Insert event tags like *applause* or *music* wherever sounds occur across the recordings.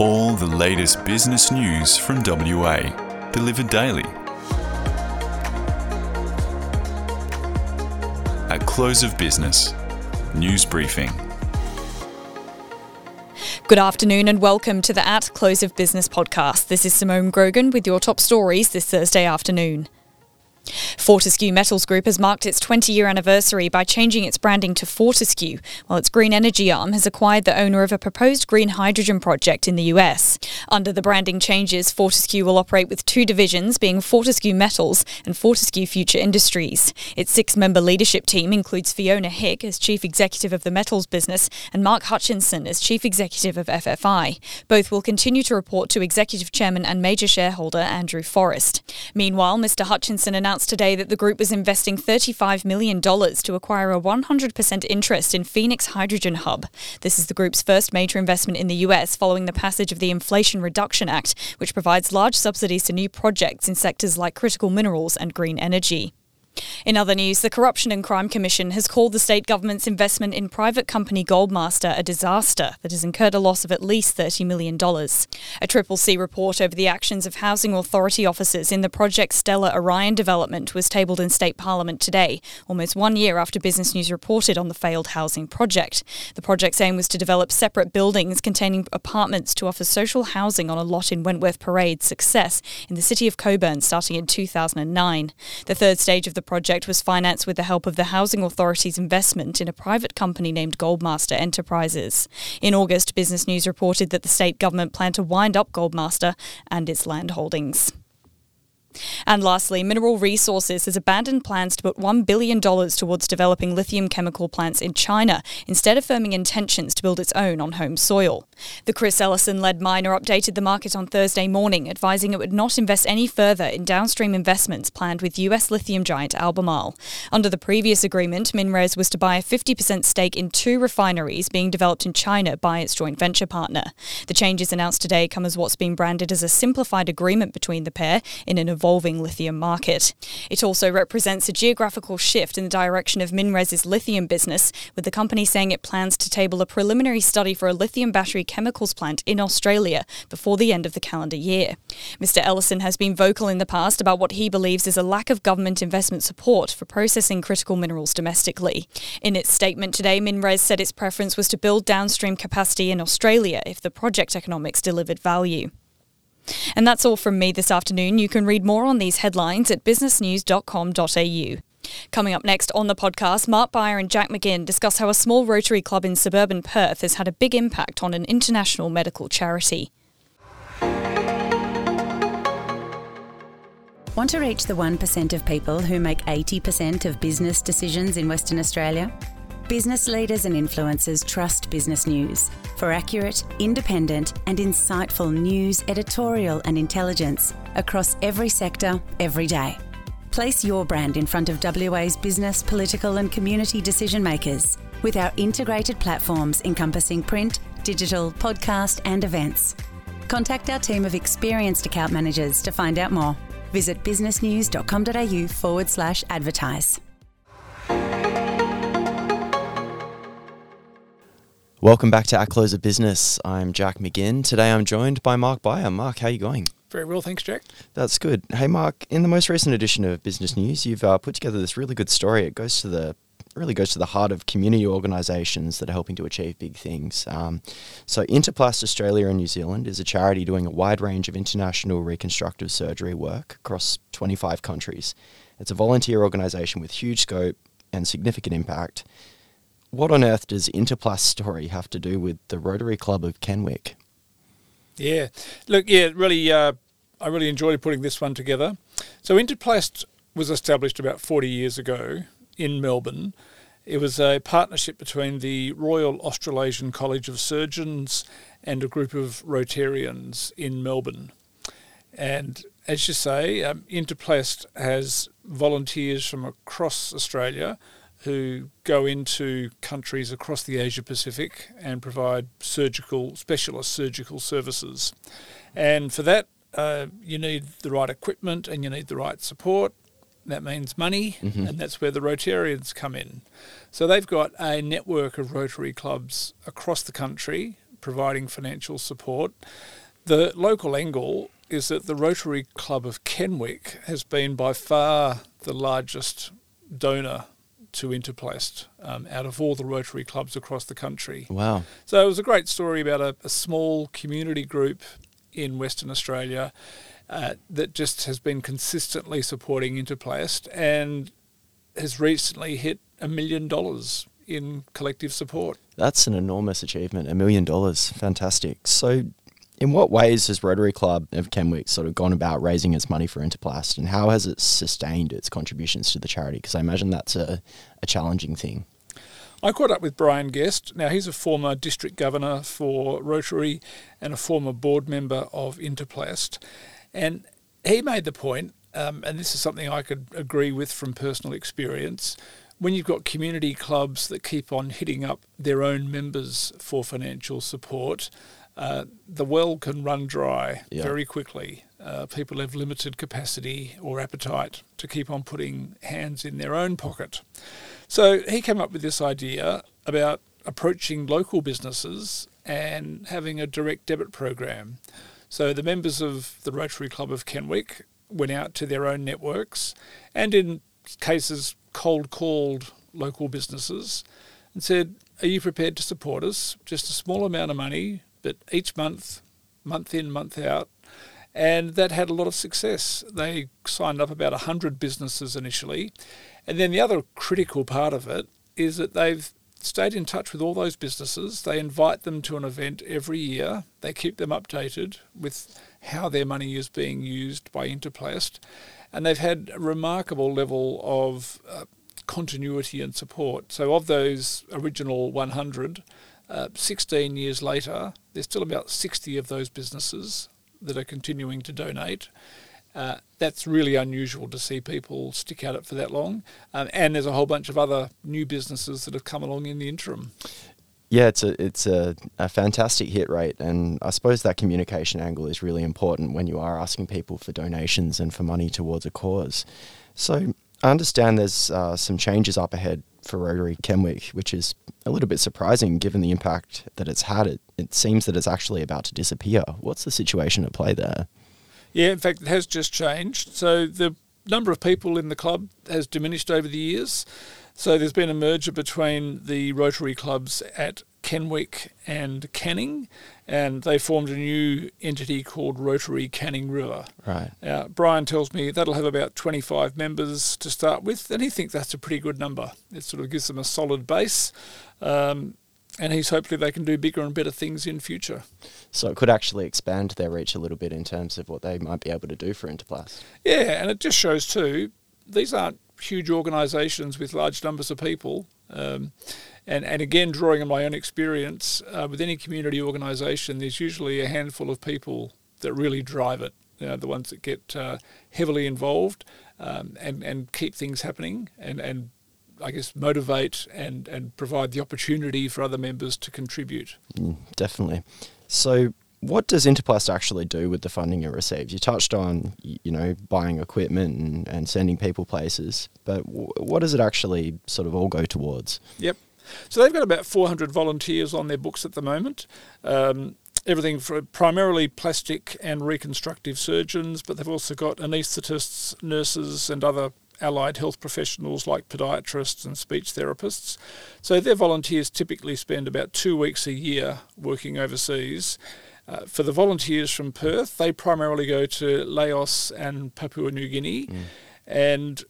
All the latest business news from WA, delivered daily. At close of business, news briefing. Good afternoon and welcome to the At Close of Business podcast. This is Simone Grogan with your top stories this Thursday afternoon. Fortescue Metals Group has marked its 20 year anniversary by changing its branding to Fortescue, while its green energy arm has acquired the owner of a proposed green hydrogen project in the US. Under the branding changes, Fortescue will operate with two divisions, being Fortescue Metals and Fortescue Future Industries. Its six member leadership team includes Fiona Hick as Chief Executive of the metals business and Mark Hutchinson as Chief Executive of FFI. Both will continue to report to Executive Chairman and major shareholder Andrew Forrest. Meanwhile, Mr. Hutchinson announced announced today that the group was investing $35 million to acquire a 100% interest in Phoenix Hydrogen Hub. This is the group's first major investment in the US following the passage of the Inflation Reduction Act, which provides large subsidies to new projects in sectors like critical minerals and green energy. In other news, the Corruption and Crime Commission has called the state government's investment in private company Goldmaster a disaster that has incurred a loss of at least $30 million. A Triple C report over the actions of housing authority officers in the Project Stella Orion development was tabled in state parliament today, almost one year after Business News reported on the failed housing project. The project's aim was to develop separate buildings containing apartments to offer social housing on a lot in Wentworth Parade success in the city of Cockburn starting in 2009. The third stage of the project was financed with the help of the Housing Authority's investment in a private company named Goldmaster Enterprises. In August, Business News reported that the state government planned to wind up Goldmaster and its land holdings. And lastly, Mineral Resources has abandoned plans to put $1 billion towards developing lithium chemical plants in China, instead of firming intentions to build its own on home soil. The Chris Ellison led miner updated the market on Thursday morning, advising it would not invest any further in downstream investments planned with US lithium giant Albemarle. Under the previous agreement, MinRes was to buy a 50% stake in two refineries being developed in China by its joint venture partner. The changes announced today come as what's being branded as a simplified agreement between the pair in an evolving lithium market. It also represents a geographical shift in the direction of MinRes's lithium business, with the company saying it plans to table a preliminary study for a lithium battery chemicals plant in Australia before the end of the calendar year. Mr. Ellison has been vocal in the past about what he believes is a lack of government investment support for processing critical minerals domestically. In its statement today, MinRes said its preference was to build downstream capacity in Australia if the project economics delivered value. And that's all from me this afternoon. You can read more on these headlines at businessnews.com.au. Coming up next on the podcast, Mark Beyer and Jack McGinn discuss how a small Rotary Club in suburban Perth has had a big impact on an international medical charity. Want to reach the 1% of people who make 80% of business decisions in Western Australia? Business leaders and influencers trust business news for accurate, independent, and insightful news, editorial, and intelligence across every sector, every day. Place your brand in front of WA's business, political, and community decision makers with our integrated platforms encompassing print, digital, podcast, and events. Contact our team of experienced account managers to find out more. Visit businessnews.com.au forward slash advertise. Welcome back to At Close of Business. I'm Jack McGinn. Today I'm joined by Mark Beyer. Mark, how are you going? Very well, thanks, Jack. That's good. Hey, Mark. In the most recent edition of Business News, you've uh, put together this really good story. It goes to the really goes to the heart of community organisations that are helping to achieve big things. Um, so, Interplast Australia and New Zealand is a charity doing a wide range of international reconstructive surgery work across 25 countries. It's a volunteer organisation with huge scope and significant impact what on earth does Interplast's story have to do with the Rotary Club of Kenwick? Yeah, look, yeah, really, uh, I really enjoyed putting this one together. So Interplast was established about 40 years ago in Melbourne. It was a partnership between the Royal Australasian College of Surgeons and a group of Rotarians in Melbourne. And as you say, um, Interplast has volunteers from across Australia who go into countries across the Asia Pacific and provide surgical specialist surgical services. And for that, uh, you need the right equipment and you need the right support. That means money, mm-hmm. and that's where the Rotarians come in. So they've got a network of Rotary clubs across the country providing financial support. The local angle is that the Rotary Club of Kenwick has been by far the largest donor to Interplast um, out of all the Rotary clubs across the country. Wow. So it was a great story about a, a small community group in Western Australia uh, that just has been consistently supporting Interplast and has recently hit a million dollars in collective support. That's an enormous achievement, a million dollars. Fantastic. So, in what ways has Rotary Club of Kenwick sort of gone about raising its money for Interplast, and how has it sustained its contributions to the charity? Because I imagine that's a, a challenging thing. I caught up with Brian Guest. Now, he's a former district governor for Rotary and a former board member of Interplast. And he made the point, um, and this is something I could agree with from personal experience. When you've got community clubs that keep on hitting up their own members for financial support, uh, the well can run dry Yeah. very quickly. Uh, people have limited capacity or appetite to keep on putting hands in their own pocket. So he came up with this idea about approaching local businesses and having a direct debit program. So the members of the Rotary Club of Kenwick went out to their own networks and in cases cold called local businesses and said, Are you prepared to support us? Just a small amount of money, but each month, month in, month out. And that had a lot of success. They signed up about 100 businesses initially. And then the other critical part of it is that they've stayed in touch with all those businesses. They invite them to an event every year. They keep them updated with how their money is being used by Interplast. And they've had a remarkable level of uh, continuity and support. So, of those original 100, uh, 16 years later, there's still about 60 of those businesses that are continuing to donate. Uh, that's really unusual to see people stick at it for that long. Um, and there's a whole bunch of other new businesses that have come along in the interim. Yeah, it's a it's a, a fantastic hit rate, and I suppose that communication angle is really important when you are asking people for donations and for money towards a cause. So I understand there's uh, some changes up ahead for Rotary Kenwick, which is a little bit surprising given the impact that it's had. It it seems that it's actually about to disappear. What's the situation at play there? Yeah, in fact, it has just changed. So the number of people in the club has diminished over the years. So there's been a merger between the Rotary clubs at Kenwick and Canning, and they formed a new entity called Rotary Canning River. Right. Uh, Brian tells me that'll have about 25 members to start with, and he thinks that's a pretty good number. It sort of gives them a solid base, um, and he's hopefully they can do bigger and better things in future. So it could actually expand their reach a little bit in terms of what they might be able to do for Interplast. Yeah, and it just shows too, these aren't huge organisations with large numbers of people. Um, and, and again, drawing on my own experience, uh, with any community organisation, there's usually a handful of people that really drive it. You know, the ones that get uh, heavily involved um, and, and keep things happening and, and I guess motivate and, and provide the opportunity for other members to contribute. Mm, definitely. So, what does Interplast actually do with the funding it receives? You touched on, you know, buying equipment and, and sending people places, but w- what does it actually sort of all go towards? Yep. So they've got about 400 volunteers on their books at the moment. Um, everything from primarily plastic and reconstructive surgeons, but they've also got anaesthetists, nurses, and other allied health professionals like podiatrists and speech therapists. So their volunteers typically spend about two weeks a year working overseas. Uh, for the volunteers from Perth, they primarily go to Laos and Papua New Guinea, and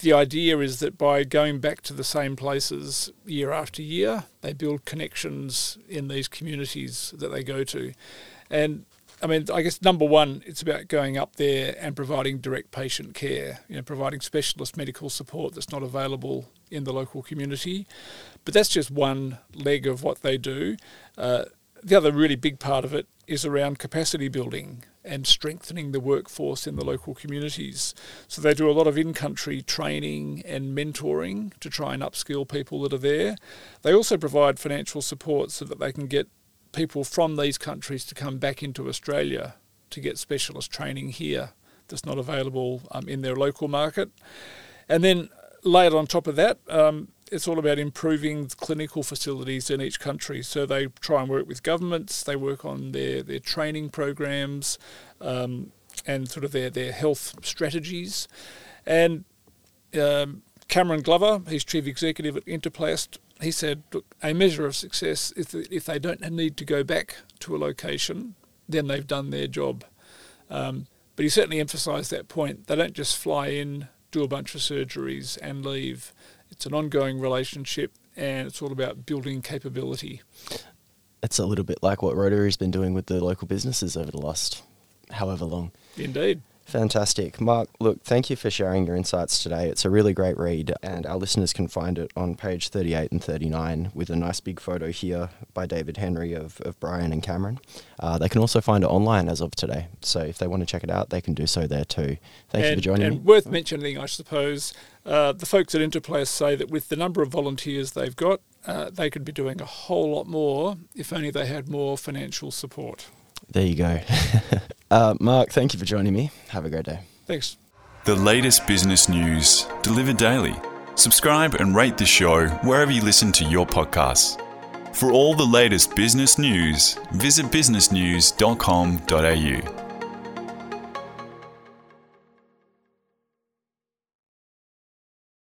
the idea is that by going back to the same places year after year, they build connections in these communities that they go to. And I mean, I guess number one, it's about going up there and providing direct patient care, you know, providing specialist medical support that's not available in the local community. But that's just one leg of what they do. Uh, the other really big part of it is around capacity building and strengthening the workforce in the local communities. So they do a lot of in country training and mentoring to try and upskill people that are there. They also provide financial support so that they can get people from these countries to come back into Australia to get specialist training here that's not available um, in their local market. And then layered on top of that, um, it's all about improving clinical facilities in each country. So they try and work with governments, they work on their, their training programs um, and sort of their, their health strategies. And um, Cameron Glover, he's chief executive at Interplast, he said, look, a measure of success is that if they don't need to go back to a location, then they've done their job. Um, but he certainly emphasised that point. They don't just fly in, do a bunch of surgeries, and leave. It's an ongoing relationship, and it's all about building capability. It's a little bit like what Rotary's been doing with the local businesses over the last however long. Indeed. Fantastic. Mark, look, thank you for sharing your insights today. It's a really great read, and our listeners can find it on page 38 and 39 with a nice big photo here by David Henry of, of Brian and Cameron. Uh, they can also find it online as of today, so if they want to check it out, they can do so there too. Thank and, you for joining and me. worth mentioning, I suppose, uh, the folks at Interplast say that with the number of volunteers they've got, uh, they could be doing a whole lot more if only they had more financial support. There you go. *laughs* uh, Mark, thank you for joining me. Have a great day. Thanks. The latest business news delivered daily. Subscribe and rate the show wherever you listen to your podcasts. For all the latest business news, visit businessnews.com.au.